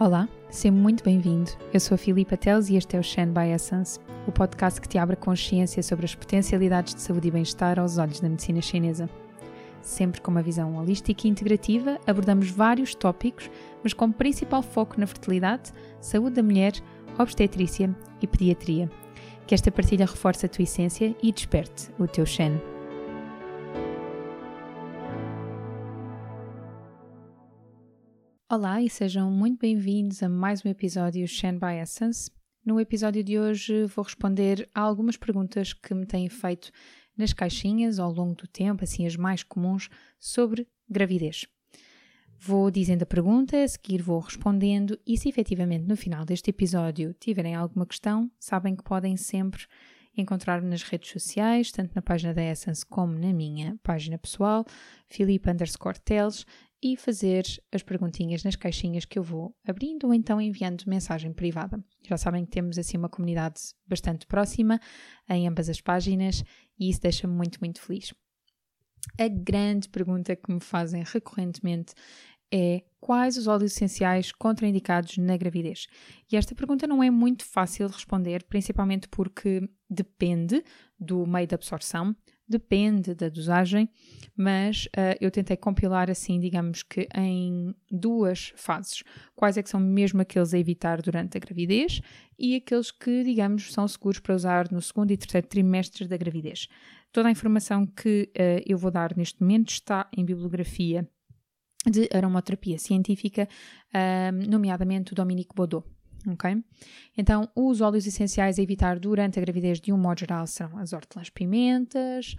Olá, seja muito bem-vindo. Eu sou a Filipa Teles e este é o Shen by Essence, o podcast que te abre consciência sobre as potencialidades de saúde e bem-estar aos olhos da medicina chinesa. Sempre com uma visão holística e integrativa, abordamos vários tópicos, mas com principal foco na fertilidade, saúde da mulher, obstetrícia e pediatria. Que esta partilha reforce a tua essência e desperte o teu Shen. Olá e sejam muito bem-vindos a mais um episódio Shen by Essence. No episódio de hoje vou responder a algumas perguntas que me têm feito nas caixinhas ao longo do tempo, assim as mais comuns, sobre gravidez. Vou dizendo a pergunta, a seguir vou respondendo e se efetivamente no final deste episódio tiverem alguma questão, sabem que podem sempre encontrar-me nas redes sociais, tanto na página da Essence como na minha página pessoal, Filipe Teles, e fazer as perguntinhas nas caixinhas que eu vou abrindo ou então enviando mensagem privada. Já sabem que temos assim uma comunidade bastante próxima em ambas as páginas e isso deixa-me muito, muito feliz. A grande pergunta que me fazem recorrentemente é quais os óleos essenciais contraindicados na gravidez? E esta pergunta não é muito fácil de responder, principalmente porque depende do meio de absorção, depende da dosagem, mas uh, eu tentei compilar assim, digamos que em duas fases. Quais é que são mesmo aqueles a evitar durante a gravidez e aqueles que, digamos, são seguros para usar no segundo e terceiro trimestres da gravidez. Toda a informação que uh, eu vou dar neste momento está em bibliografia de aromaterapia científica, uh, nomeadamente o Dominique Baudot ok? Então, os óleos essenciais a evitar durante a gravidez de um modo geral são as hortelãs-pimentas,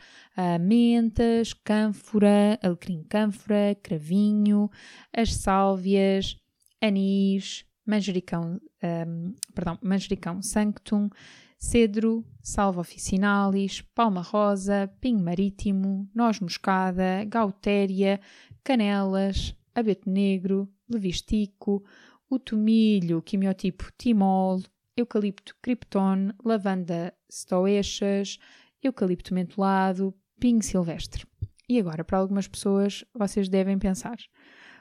mentas, cânfora, alecrim cânfora, cravinho, as sálvias, anis, manjericão, um, perdão, manjericão sanctum, cedro, salva officinalis, palma rosa, pinho marítimo, noz moscada, gautéria, canelas, abeto negro, levistico, o tomilho, quimiotipo timol, eucalipto krypton, lavanda stoechas, eucalipto mentolado, pinho silvestre. E agora, para algumas pessoas, vocês devem pensar,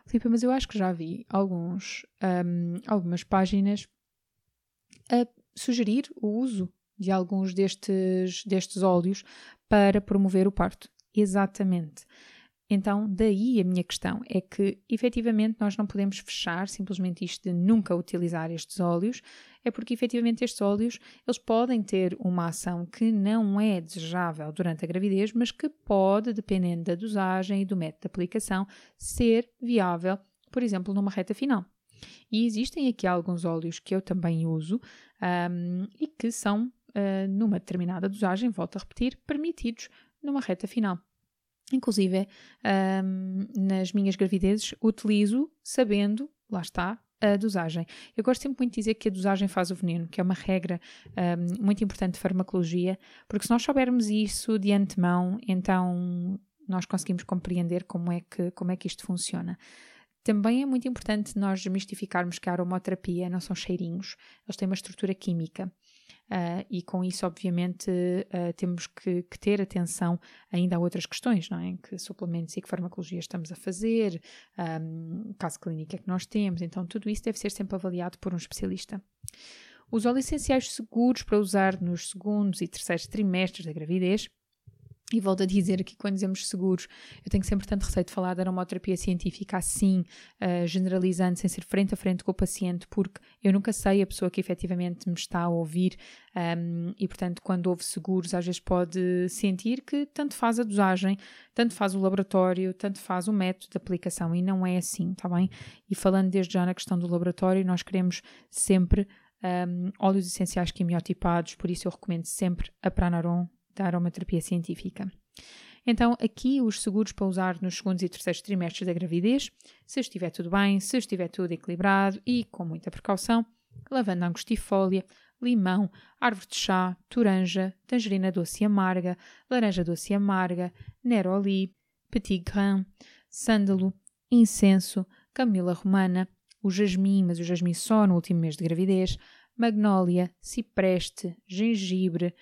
Filipe, mas eu acho que já vi alguns, um, algumas páginas a sugerir o uso de alguns destes, destes óleos para promover o parto. Exatamente. Então, daí a minha questão é que, efetivamente, nós não podemos fechar simplesmente isto de nunca utilizar estes óleos, é porque, efetivamente, estes óleos, eles podem ter uma ação que não é desejável durante a gravidez, mas que pode, dependendo da dosagem e do método de aplicação, ser viável, por exemplo, numa reta final. E existem aqui alguns óleos que eu também uso um, e que são, uh, numa determinada dosagem, volto a repetir, permitidos numa reta final. Inclusive, um, nas minhas gravidezes, utilizo sabendo, lá está, a dosagem. Eu gosto sempre muito de dizer que a dosagem faz o veneno, que é uma regra um, muito importante de farmacologia, porque se nós soubermos isso de antemão, então nós conseguimos compreender como é que, como é que isto funciona. Também é muito importante nós desmistificarmos que a aromaterapia não são cheirinhos, eles têm uma estrutura química. Uh, e com isso, obviamente, uh, temos que, que, ter atenção ainda a outras questões, não é? Que suplementos e que farmacologia estamos a fazer, um, caso clínico é que nós temos, então tudo isso deve ser sempre avaliado por um especialista. Os óleos essenciais seguros para usar nos segundos e terceiros trimestres da gravidez e volto a dizer aqui, quando dizemos seguros, eu tenho sempre tanto receio de falar da aromaterapia científica assim, uh, generalizando, sem ser frente a frente com o paciente, porque eu nunca sei a pessoa que efetivamente me está a ouvir um, ehm, e, portanto, quando houve seguros, às vezes pode sentir que tanto faz a dosagem, tanto faz o laboratório, tanto faz o método de aplicação e não é assim, está bem? E falando desde já na questão do laboratório, nós queremos sempre um, ehm, óleos essenciais quimiotipados, por isso eu recomendo sempre a Pranaron da aromaterapia científica. Então, aqui os seguros para usar nos segundos e terceiros trimestres da gravidez, se estiver tudo bem, se estiver tudo equilibrado e com muita precaução, lavanda angustifólia, limão, árvore de chá, toranja, tangerina doce e amarga, laranja doce e amarga, neroli, petit grain, sândalo, incenso, camila romana, o jasmim, mas o jasmim só no último mês de gravidez, magnólia, cipreste, gengibre,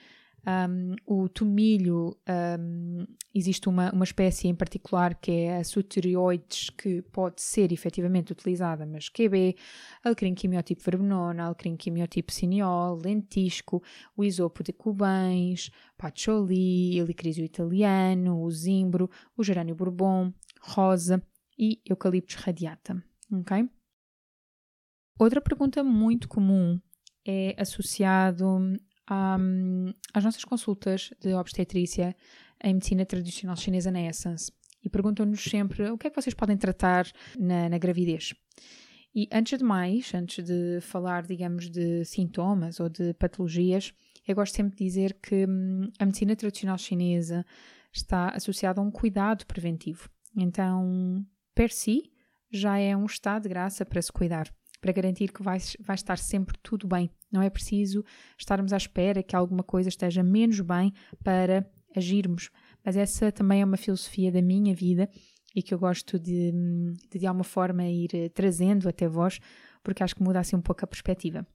Um, o tomilho, um, existe uma, uma espécie em particular que é a Suterioides, que pode ser efetivamente utilizada, mas QB, alecrim quimiotipo verbenona, alecrim quimiotipo siniol, lentisco, o isopo de cubães, patchouli, helicrísio italiano, o zimbro, o gerânio bourbon, rosa e eucaliptus radiata, ok? Outra pergunta muito comum é associado um, às nossas consultas de obstetrícia em medicina tradicional chinesa na Essence e perguntam-nos sempre o que é que vocês podem tratar na, na gravidez. E antes de mais, antes de falar, digamos, de sintomas ou de patologias, eu gosto sempre de dizer que hum, a medicina tradicional chinesa está associada a um cuidado preventivo. Então, per si, já é um estado de graça para se cuidar para garantir que vai, vai estar sempre tudo bem. Não é preciso estarmos à espera que alguma coisa esteja menos bem para agirmos. Mas essa também é uma filosofia da minha vida e que eu gosto de, de, de alguma forma, ir eh, trazendo até vós, porque acho que muda assim um pouco a perspectiva.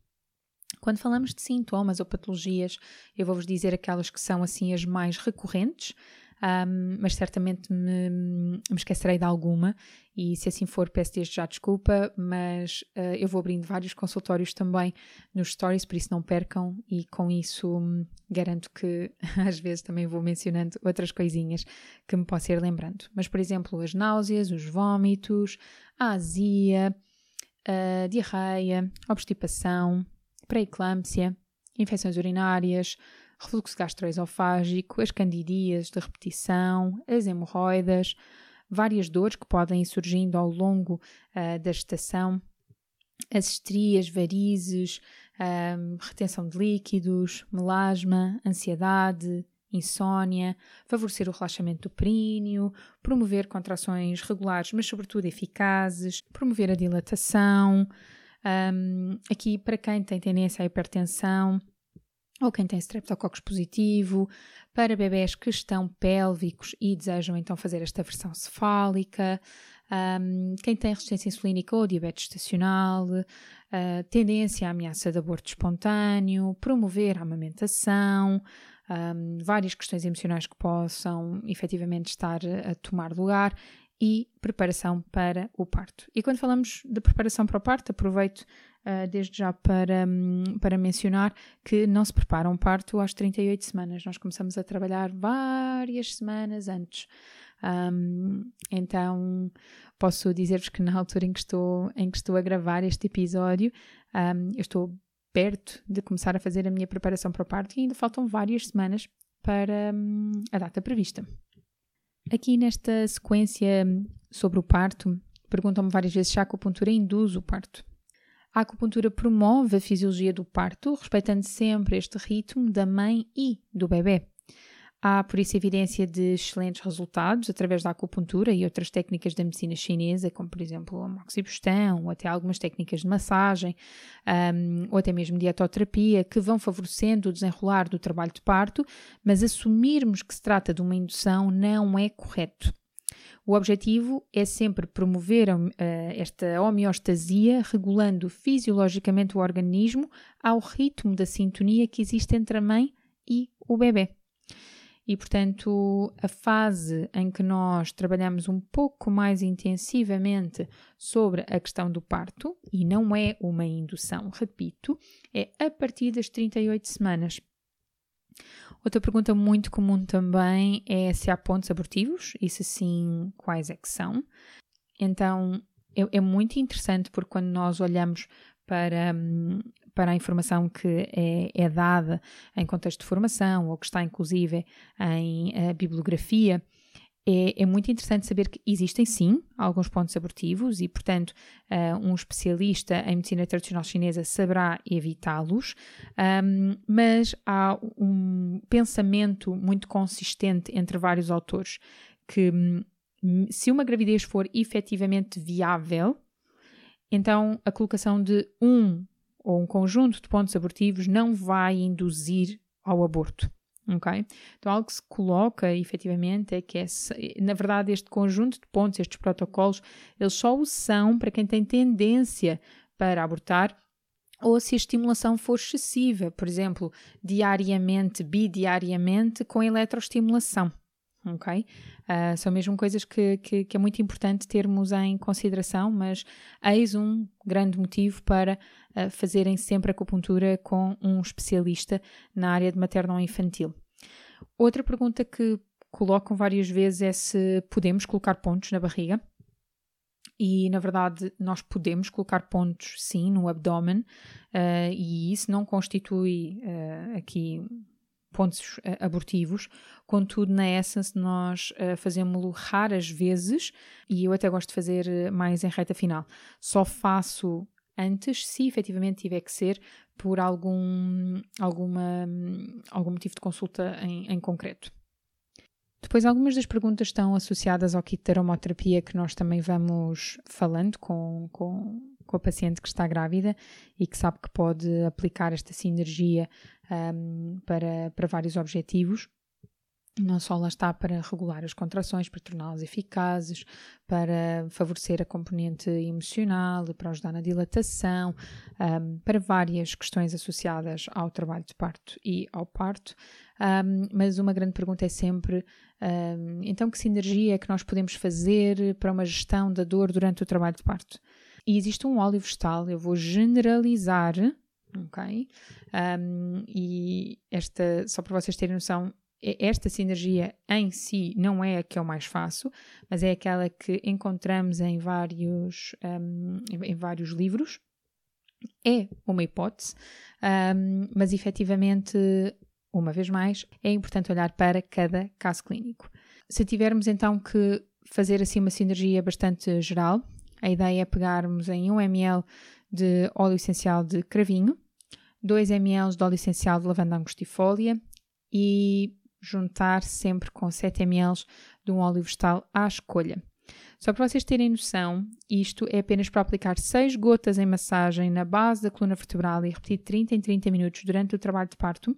Quando falamos de sintomas ou patologias, eu vou-vos dizer aquelas que são assim as mais recorrentes, um, mas certamente me, me, esquecerei de alguma e se assim for peço desde já desculpa, mas uh, eu vou abrindo vários consultórios também nos stories, por isso não percam e com isso um, garanto que às vezes também vou mencionando outras coisinhas que me posso ir lembrando. Mas por exemplo, as náuseas, os vômitos, a azia, a diarreia, obstipação, pré-eclâmpsia, infecções urinárias, refluxo gastroesofágico, as candidias de repetição, as hemorroidas, várias dores que podem ir surgindo ao longo uh, da gestação, as estrias, varizes, um, retenção de líquidos, melasma, ansiedade, insônia, favorecer o relaxamento do períneo, promover contrações regulares, mas sobretudo eficazes, promover a dilatação. Um, aqui, para quem tem tendência à hipertensão, ou quem tem streptococcus positivo, para bebés que estão pélvicos e desejam então fazer esta versão cefálica, um, quem tem resistência insulínica ou diabetes estacional, uh, tendência à ameaça de aborto espontâneo, promover a amamentação, um, várias questões emocionais que possam efetivamente estar a tomar lugar e preparação para o parto. E quando falamos de preparação para o parto, aproveito uh, desde já para, um, para mencionar que não se prepara um parto às 38 semanas. Nós começamos a trabalhar várias semanas antes. Um, então posso dizer-vos que na altura em que estou, em que estou a gravar este episódio, um, eu estou perto de começar a fazer a minha preparação para o parto e ainda faltam várias semanas para um, a data prevista. Aqui nesta sequência sobre o parto, perguntam-me várias vezes se a acupuntura induz o parto. A acupuntura promove a fisiologia do parto, respeitando sempre este ritmo da mãe e do bebê. Há, por isso, evidência de excelentes resultados através da acupuntura e outras técnicas da medicina chinesa, como, por exemplo, a moxibustão, ou até algumas técnicas de massagem, um, ou até mesmo dietoterapia, que vão favorecendo o desenrolar do trabalho de parto, mas assumirmos que se trata de uma indução não é correto. O objetivo é sempre promover uh, esta homeostasia, regulando fisiologicamente o organismo ao ritmo da sintonia que existe entre a mãe e o bebê. E, portanto, a fase em que nós trabalhamos um pouco mais intensivamente sobre a questão do parto, e não é uma indução, repito, é a partir das 38 semanas. Outra pergunta muito comum também é se há pontos abortivos e se sim, quais é que são. Então, é, é muito interessante porque quando nós olhamos para, para a informação que é, é, dada em contexto de formação ou que está inclusive em uh, bibliografia, é, é, muito interessante saber que existem sim alguns pontos abortivos e, portanto, uh, um especialista em medicina tradicional chinesa saberá evitá-los, um, mas há um pensamento muito consistente entre vários autores que, hum, se uma gravidez for efetivamente viável, então a colocação de um ou um conjunto de pontos abortivos não vai induzir ao aborto. Então, algo que se coloca efetivamente é que, é, na verdade, este conjunto de pontos, estes protocolos, eles só o são para quem tem tendência para abortar ou se a estimulação for excessiva, por exemplo, diariamente, bidiariamente, com eletroestimulação. Ok? Uh, são mesmo coisas que, que, que, é muito importante termos em consideração, mas eis um grande motivo para uh, fazerem sempre acupuntura com um especialista na área de materno-infantil. Outra pergunta que colocam várias vezes é se podemos colocar pontos na barriga. E na verdade, nós podemos colocar pontos sim no abdômen, uh, e isso não constitui aqui pontos uh, abortivos. Contudo, na Essence, nós uh, fazemos-lo raras vezes e eu até gosto de fazer mais em reta final. Só faço antes, se efetivamente tiver que ser por algum, alguma, algum motivo de consulta em, em concreto. Depois, algumas das perguntas estão associadas ao kit de aromaterapia que nós também vamos falando com, com, com a paciente que está grávida e que sabe que pode aplicar esta sinergia um, para, para vários objetivos. Não só lá está para regular as contrações, para torná-las eficazes, para favorecer a componente emocional, para ajudar na dilatação, um, para várias questões associadas ao trabalho de parto e ao parto. Um, mas uma grande pergunta é sempre: um, então, que sinergia é que nós podemos fazer para uma gestão da dor durante o trabalho de parto? E existe um óleo vegetal, eu vou generalizar, ok? e esta, só para vocês terem noção, esta sinergia em si não é a que eu mais faço, mas é aquela que encontramos em vários, um, em vários livros. É uma hipótese, um, mas efetivamente, uma vez mais, é importante olhar para cada caso clínico. Se tivermos então que fazer assim uma sinergia bastante geral, a ideia é pegarmos em 1 ml de óleo essencial de cravinho, 2 ml de óleo essencial de lavanda angustifólia e juntar sempre com 7 ml de um óleo vegetal à escolha. Só para vocês terem noção, isto é apenas para aplicar 6 gotas em massagem na base da coluna vertebral e repetir 30 em 30 minutos durante o trabalho de parto.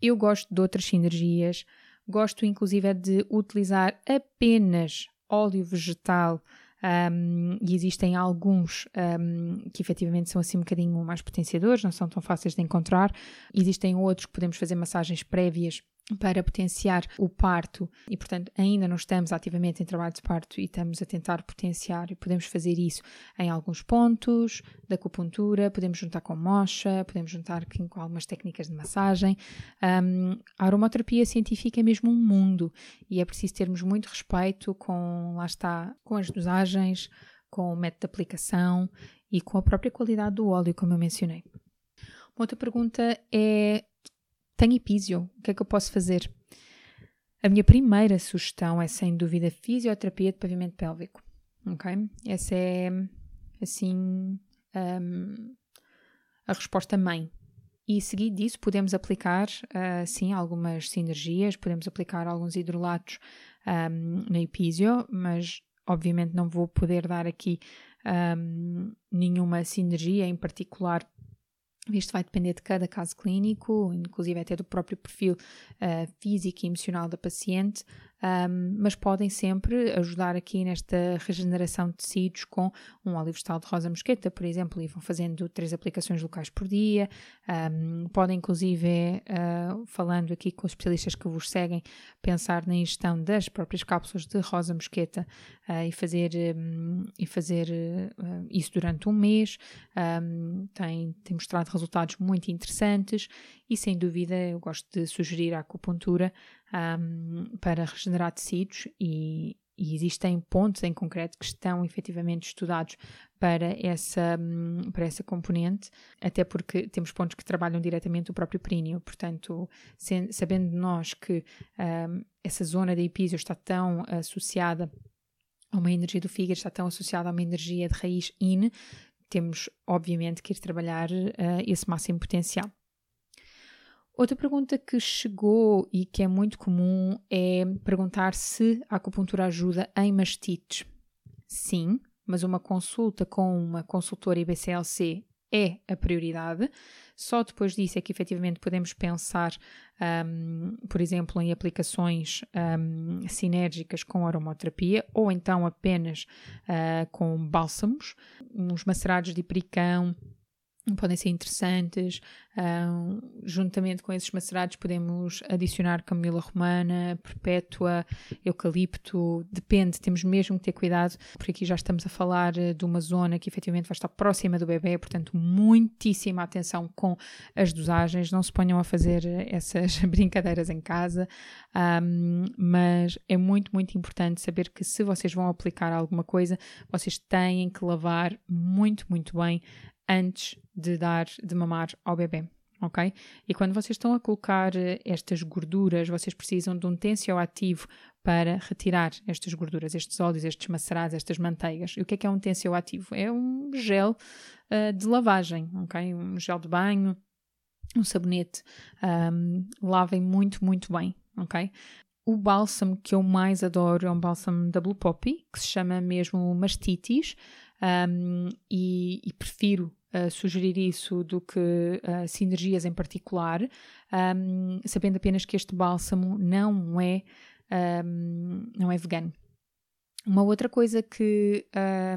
Eu gosto de outras sinergias, gosto inclusive de utilizar apenas óleo vegetal um, e existem alguns um, que efetivamente são assim um bocadinho mais potenciadores, não são tão fáceis de encontrar. Existem outros que podemos fazer massagens prévias para potenciar o parto e, portanto, ainda não estamos ativamente em trabalho de parto e estamos a tentar potenciar e podemos fazer isso em alguns pontos da acupuntura, podemos juntar com mocha, podemos juntar com algumas técnicas de massagem. Um, a aromaterapia científica é mesmo um mundo e é preciso termos muito respeito com, lá está, com as dosagens, com o método de aplicação e com a própria qualidade do óleo, como eu mencionei. Outra pergunta é tenho epísio, o que é que eu posso fazer? A minha primeira sugestão é, sem dúvida, fisioterapia de pavimento pélvico. Ok? Essa é, assim, um, a resposta mãe. E seguido disso, podemos aplicar, uh, sim, algumas sinergias, podemos aplicar alguns hidrolatos um, na epísio, mas obviamente não vou poder dar aqui um, nenhuma sinergia em particular isto vai depender de cada caso clínico, inclusive até do próprio perfil uh, físico e emocional da paciente, um, mas podem sempre ajudar aqui nesta regeneração de tecidos com um óleo vegetal de rosa mosqueta, por exemplo, e vão fazendo três aplicações locais por dia. Um, podem, inclusive, uh, falando aqui com os especialistas que vos seguem, pensar na ingestão das próprias cápsulas de rosa mosqueta uh, e fazer, um, e fazer uh, isso durante um mês. tem, tem mostrado resultados muito interessantes e, sem dúvida, eu gosto de sugerir a acupuntura um, para regenerar tecidos e, e, existem pontos em concreto que estão efetivamente estudados para essa, hum, para essa componente, até porque temos pontos que trabalham diretamente o próprio períneo, portanto, sabendo nós que um, essa zona da epísio está tão associada a uma energia do fígado, está tão associada a uma energia de raiz in, temos obviamente que ir trabalhar uh, esse máximo potencial. Outra pergunta que chegou e que é muito comum é perguntar se a acupuntura ajuda em mastites. Sim, mas uma consulta com uma consultora IBCLC é a prioridade. Só depois disso é que efetivamente podemos pensar, um, por exemplo, em aplicações um, sinérgicas com aromaterapia ou então apenas uh, com bálsamos, uns macerados de pericão podem ser interessantes. Um, juntamente com esses macerados, podemos adicionar camomila romana, perpétua, eucalipto, depende, temos mesmo que ter cuidado, porque aqui já estamos a falar eh, de uma zona que efetivamente vai estar próxima do bebê, portanto, muitíssima atenção com as dosagens. Não se ponham a fazer eh, essas brincadeiras em casa, um, mas é muito, muito importante saber que se vocês vão aplicar alguma coisa, vocês têm que lavar muito, muito bem antes de dar de mamar ao bebê. Ok? E quando vocês estão a colocar eh, estas gorduras, vocês precisam de um tensioativo para retirar estas gorduras, estes óleos, estes macerados, estas manteigas. E o que é que é um tensioativo? É um gel uh, de lavagem, ok? Um gel de banho, um sabonete. Um, lavem muito, muito bem, ok? O bálsamo que eu mais adoro é um bálsamo Double Poppy, que se chama mesmo Mastitis, um, e, e, prefiro sugerir isso do que uh, sinergias em particular, um, sabendo apenas que este bálsamo não é, um, não é vegano. Uma outra coisa que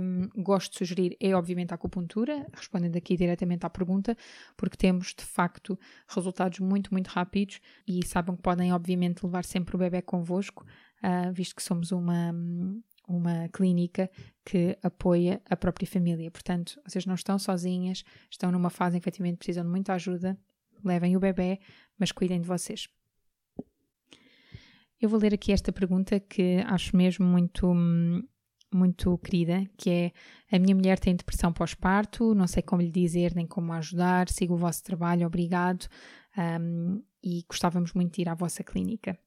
um, gosto de sugerir é, obviamente, a acupuntura, respondendo aqui diretamente à pergunta, porque temos de facto resultados muito, muito rápidos e sabem que podem, obviamente, levar sempre o bebê convosco, uh, visto que somos uma, uma clínica que apoia a própria família. Portanto, vocês não estão sozinhas, estão numa fase em que efetivamente precisam de muita ajuda, levem o bebê, mas cuidem de vocês. Eu vou ler aqui esta pergunta que acho mesmo muito, muito querida, que é a minha mulher tem depressão pós-parto, não sei como lhe dizer nem como ajudar, sigo o vosso trabalho, obrigado um, e gostávamos muito de ir à vossa clínica.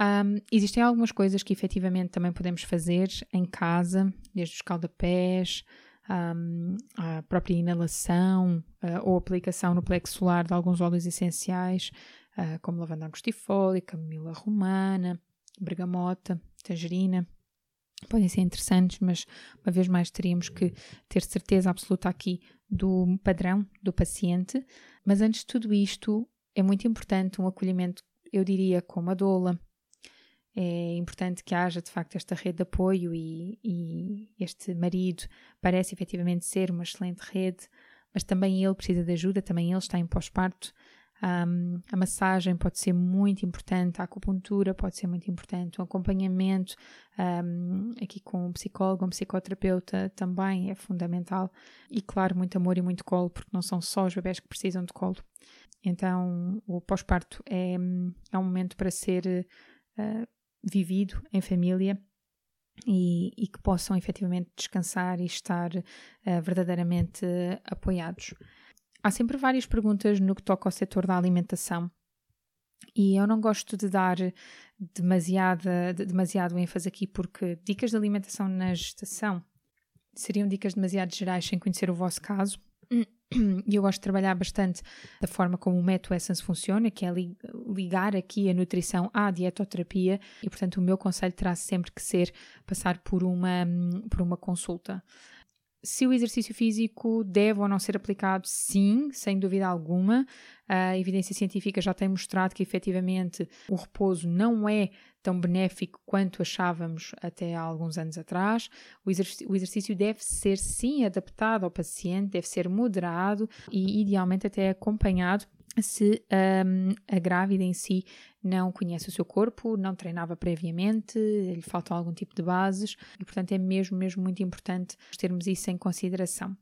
Um, existem algumas coisas que efetivamente também podemos fazer em casa, desde os caldapés, um, a própria inalação uh, ou aplicação no plexo solar de alguns óleos essenciais, uh, como lavanda angustifólica, camomila romana, bergamota, tangerina. Podem ser interessantes, mas uma vez mais teríamos que ter certeza absoluta aqui do padrão do paciente. Mas antes de tudo isto, é muito importante um acolhimento, eu diria, como a doula, é importante que haja de facto esta rede de apoio e, e, este marido parece efetivamente ser uma excelente rede, mas também ele precisa de ajuda, também ele está em pós-parto. Um, a massagem pode ser muito importante, a acupuntura pode ser muito importante, o acompanhamento um, aqui com um psicólogo, um psicoterapeuta também é fundamental. E claro, muito amor e muito colo, porque não são só os bebés que precisam de colo. Então, o pós-parto é, é um momento para ser uh, vivido em família e, e, que possam efetivamente descansar e estar uh, verdadeiramente apoiados. Há sempre várias perguntas no que toca ao setor da alimentação e eu não gosto de dar demasiada, de, demasiado ênfase aqui porque dicas de alimentação na gestação seriam dicas demasiado gerais sem conhecer o vosso caso e eu gosto de trabalhar bastante da forma como o método Essence funciona, que é ligar aqui a nutrição à dietoterapia, e portanto o meu conselho terá sempre que ser passar por uma, por uma consulta. Se o exercício físico deve ou não ser aplicado, sim, sem dúvida alguma. A evidência científica já tem mostrado que efetivamente o repouso não é tão benéfico quanto achávamos até há alguns anos atrás. O exercício, o exercício deve ser sim adaptado ao paciente, deve ser moderado e idealmente até acompanhado se um, a grávida em si não conhece o seu corpo, não treinava previamente, lhe faltam algum tipo de bases e, portanto, é mesmo, mesmo muito importante termos isso em consideração.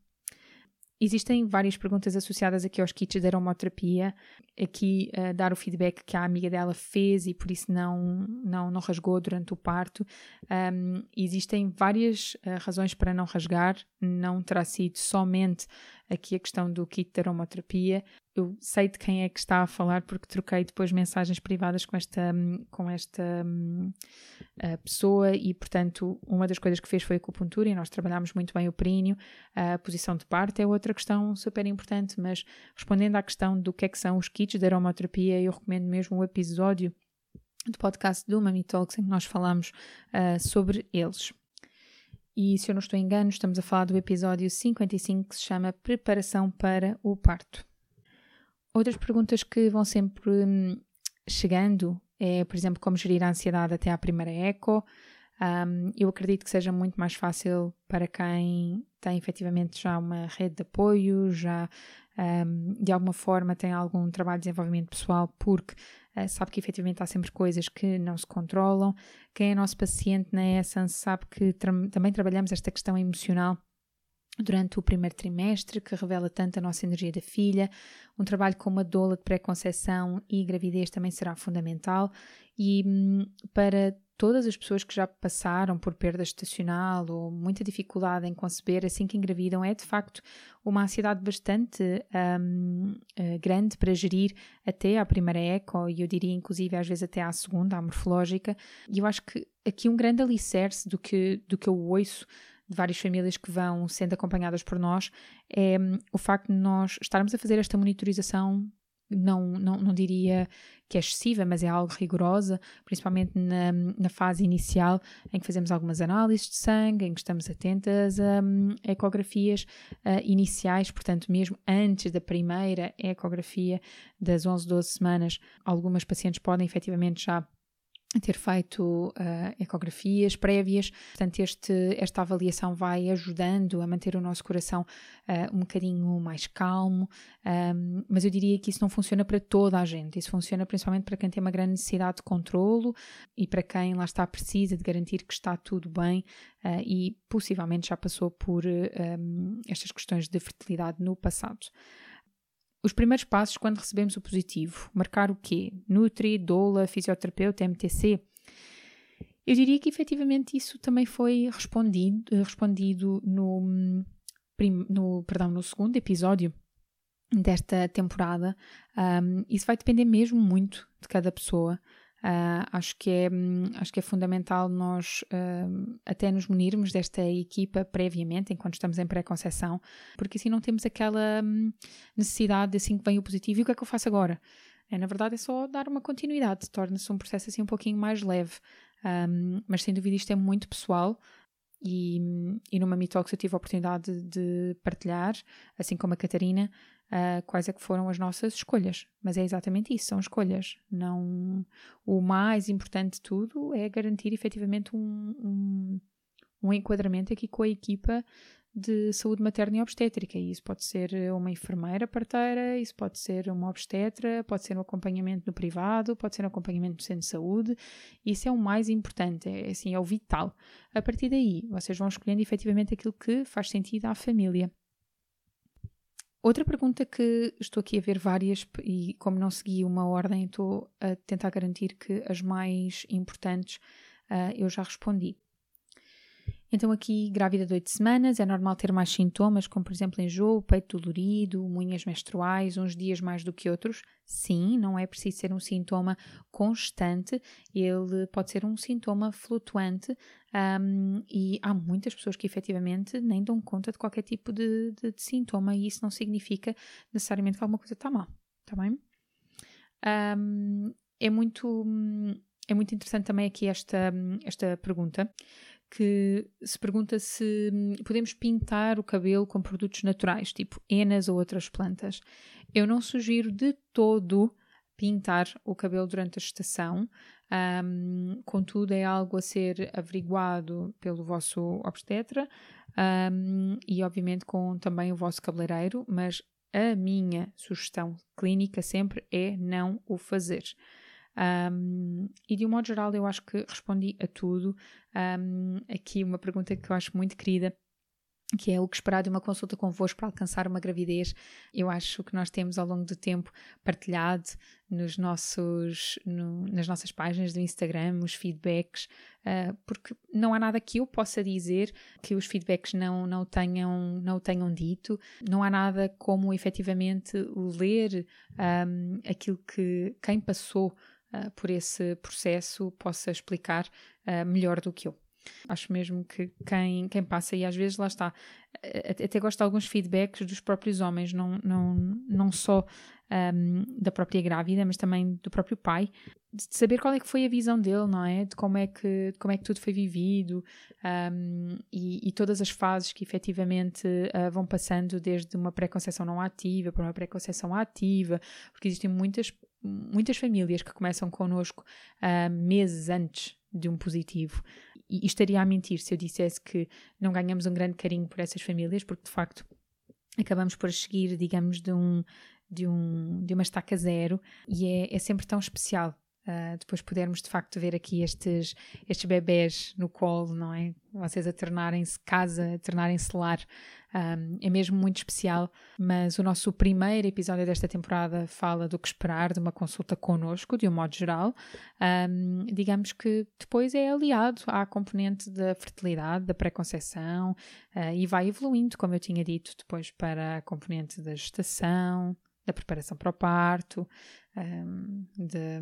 Existem várias perguntas associadas aqui aos kits de aromaterapia. Aqui, uh, dar o feedback que a amiga dela fez e por isso não, não, não rasgou durante o parto. Um, existem várias uh, razões para não rasgar. Não terá sido somente aqui a questão do kit de aromaterapia. Eu sei de quem é que está a falar porque troquei depois mensagens privadas com esta, com esta um, pessoa e, portanto, uma das coisas que fez foi a acupuntura e nós trabalhámos muito bem o períneo. A posição de parto é outra questão super importante, mas respondendo à questão do que é que são os kits de aromaterapia, eu recomendo mesmo o episódio do podcast do Mami Talks em que nós falamos uh, sobre eles. E se eu não estou engano, estamos a falar do episódio 55 que se chama Preparação para o Parto. Outras perguntas que vão sempre hum, chegando é, por exemplo, como gerir a ansiedade até à primeira eco. Um, eu acredito que seja muito mais fácil para quem tem efetivamente já uma rede de apoio, já um, de alguma forma tem algum trabalho de desenvolvimento pessoal, porque uh, sabe que efetivamente há sempre coisas que não se controlam. Quem é nosso paciente na Essence sabe que tra também trabalhamos esta questão emocional durante o primeiro trimestre, que revela tanto a nossa energia da filha. Um trabalho com uma doula de pré-conceição e gravidez também será fundamental. E hum, para todas as pessoas que já passaram por perda estacional ou muita dificuldade em conceber assim que engravidam, é de facto uma ansiedade bastante um, uh, grande para gerir até à primeira eco e eu diria inclusive às vezes até à segunda, à morfológica. E eu acho que aqui um grande alicerce do que, do que eu ouço de várias famílias que vão sendo acompanhadas por nós, é hum, o facto de nós estarmos a fazer esta monitorização, não, não, não diria que é excessiva, mas é algo rigorosa, principalmente na, na fase inicial, em que fazemos algumas análises de sangue, em que estamos atentas a, um, ecografias uh, iniciais, portanto, mesmo antes da primeira ecografia das 11, 12 semanas, algumas pacientes podem efetivamente já ter feito uh, ecografias prévias. Portanto, este, esta avaliação vai ajudando a manter o nosso coração uh, um bocadinho mais calmo, um, mas eu diria que isso não funciona para toda a gente. Isso funciona principalmente para quem tem uma grande necessidade de controlo e para quem lá está precisa de garantir que está tudo bem uh, e possivelmente já passou por um, estas questões de fertilidade no passado. Os primeiros passos quando recebemos o positivo, marcar o quê? Nutri, doula, fisioterapeuta, MTC? Eu diria que efetivamente isso também foi respondido, respondido no, no, perdão, no segundo episódio desta temporada. Um, isso vai depender mesmo muito de cada pessoa. Uh, acho, que é, acho que é fundamental nós uh, até nos munirmos desta equipa previamente, enquanto estamos em pré-conceição, porque assim não temos aquela um, necessidade de assim que vem o positivo e o que é que eu faço agora? É, na verdade é só dar uma continuidade, torna-se um processo assim um pouquinho mais leve. Um, mas sem dúvida isto é muito pessoal e, e numa Mitox eu tive a oportunidade de partilhar, assim como a Catarina, uh, quais é que foram as nossas escolhas. Mas é exatamente isso, são escolhas. Não, o mais importante de tudo é garantir efetivamente um, um, um enquadramento aqui com a equipa de saúde materna e obstétrica. E isso pode ser uma enfermeira parteira, isso pode ser uma obstetra, pode ser um acompanhamento no privado, pode ser um acompanhamento no centro de saúde. Isso é o mais importante, é, assim, é o vital. A partir daí, vocês vão escolhendo efetivamente aquilo que faz sentido à família. Outra pergunta que estou aqui a ver várias e como não segui uma ordem, estou a tentar garantir que as mais importantes uh, eu já respondi. Então, aqui, grávida de 8 semanas, é normal ter mais sintomas, como por exemplo enjoo, peito dolorido, unhas menstruais, uns dias mais do que outros? Sim, não é preciso ser um sintoma constante, ele pode ser um sintoma flutuante um, e há muitas pessoas que efetivamente nem dão conta de qualquer tipo de, de, de sintoma e isso não significa necessariamente que alguma coisa está mal, está bem? Um, é muito é muito interessante também aqui esta, esta pergunta que se pergunta se hum, podemos pintar o cabelo com produtos naturais, tipo enas ou outras plantas. Eu não sugiro de todo pintar o cabelo durante a gestação, um, contudo, é algo a ser averiguado pelo vosso obstetra um, e, obviamente, com também o vosso cabeleireiro, mas a minha sugestão clínica sempre é não o fazer. Um, e de um modo geral, eu acho que respondi a tudo. Um, aqui uma pergunta que eu acho muito querida que é o que esperar de uma consulta convosco para alcançar uma gravidez. Eu acho que nós temos ao longo do tempo partilhado nos nossos, no, nas nossas páginas do Instagram os feedbacks, uh, porque não há nada que eu possa dizer que os feedbacks não, não, tenham, não tenham dito, não há nada como efetivamente ler um, aquilo que quem passou uh, por esse processo possa explicar uh, melhor do que eu. Acho mesmo que quem, quem passa, e às vezes lá está, até gosto de alguns feedbacks dos próprios homens, não, não, não só um, da própria grávida, mas também do próprio pai, de saber qual é que foi a visão dele, não é? De como é que, como é que tudo foi vivido um, e, e, todas as fases que efetivamente uh, vão passando desde uma pré-conceição não ativa para uma pré-conceição ativa, porque existem muitas muitas famílias que começam connosco uh, meses antes de um positivo. e estaria a mentir se eu dissesse que não ganhamos um grande carinho por essas famílias, porque de facto acabamos por seguir, digamos, de, um, de, um, de uma estaca zero e é, é sempre tão especial Uh, depois pudermos de facto ver aqui estes, estes bebés no colo, não é? Vocês a tornarem-se casa, a tornarem-se lar, um, é mesmo muito especial. Mas o nosso primeiro episódio desta temporada fala do que esperar de uma consulta connosco, de um modo geral. Um, digamos que depois é aliado à componente da fertilidade, da pré-conceição uh, e vai evoluindo, como eu tinha dito, depois para a componente da gestação, da preparação para o parto, um, de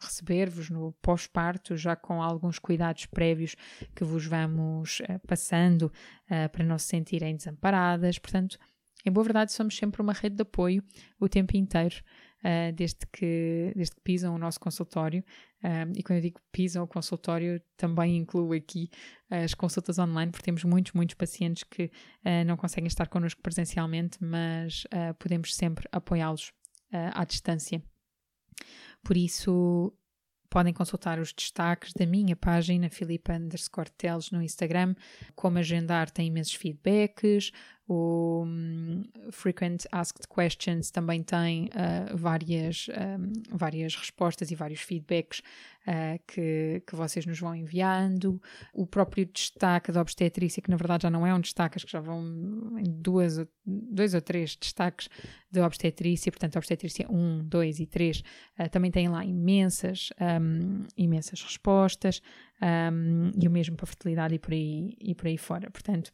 receber-vos no pós-parto, já com alguns cuidados prévios que vos vamos uh, passando uh, para não se sentirem desamparadas. Portanto, em boa verdade, somos sempre uma rede de apoio o tempo inteiro, uh, desde, que, desde que pisam o nosso consultório. e quando eu digo pisam o consultório, também incluo aqui as consultas online, porque temos muitos, muitos pacientes que não conseguem estar connosco presencialmente, mas podemos sempre apoiá-los à distância. Por isso, podem consultar os destaques da minha página, Filipa Teles no Instagram. Como agendar tem imensos feedbacks. O um, Frequent Asked Questions também tem uh, várias, um, várias respostas e vários feedbacks uh, que, que vocês nos vão enviando. O próprio destaque da obstetrícia, que na verdade já não é um destaque, acho que já vão em duas, dois ou três destaques da obstetrícia, portanto, a obstetrícia 1, 2 e 3 uh, também tem lá imensas, um, imensas respostas, e o mesmo para fertilidade e por aí, e por aí fora. Portanto,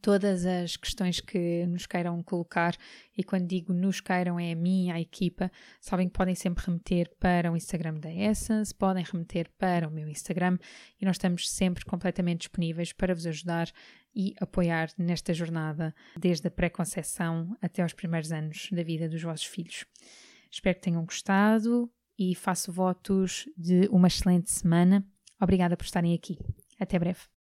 todas as questões que nos queiram colocar, e quando digo nos queiram é a mim, a equipa, sabem que podem sempre remeter para o Instagram da Essence, podem remeter para o meu Instagram e nós estamos sempre completamente disponíveis para vos ajudar e apoiar nesta jornada, desde a pré-conceição até aos primeiros anos da vida dos vossos filhos. Espero que tenham gostado e faço votos de uma excelente semana. Obrigada por estarem aqui. Até breve.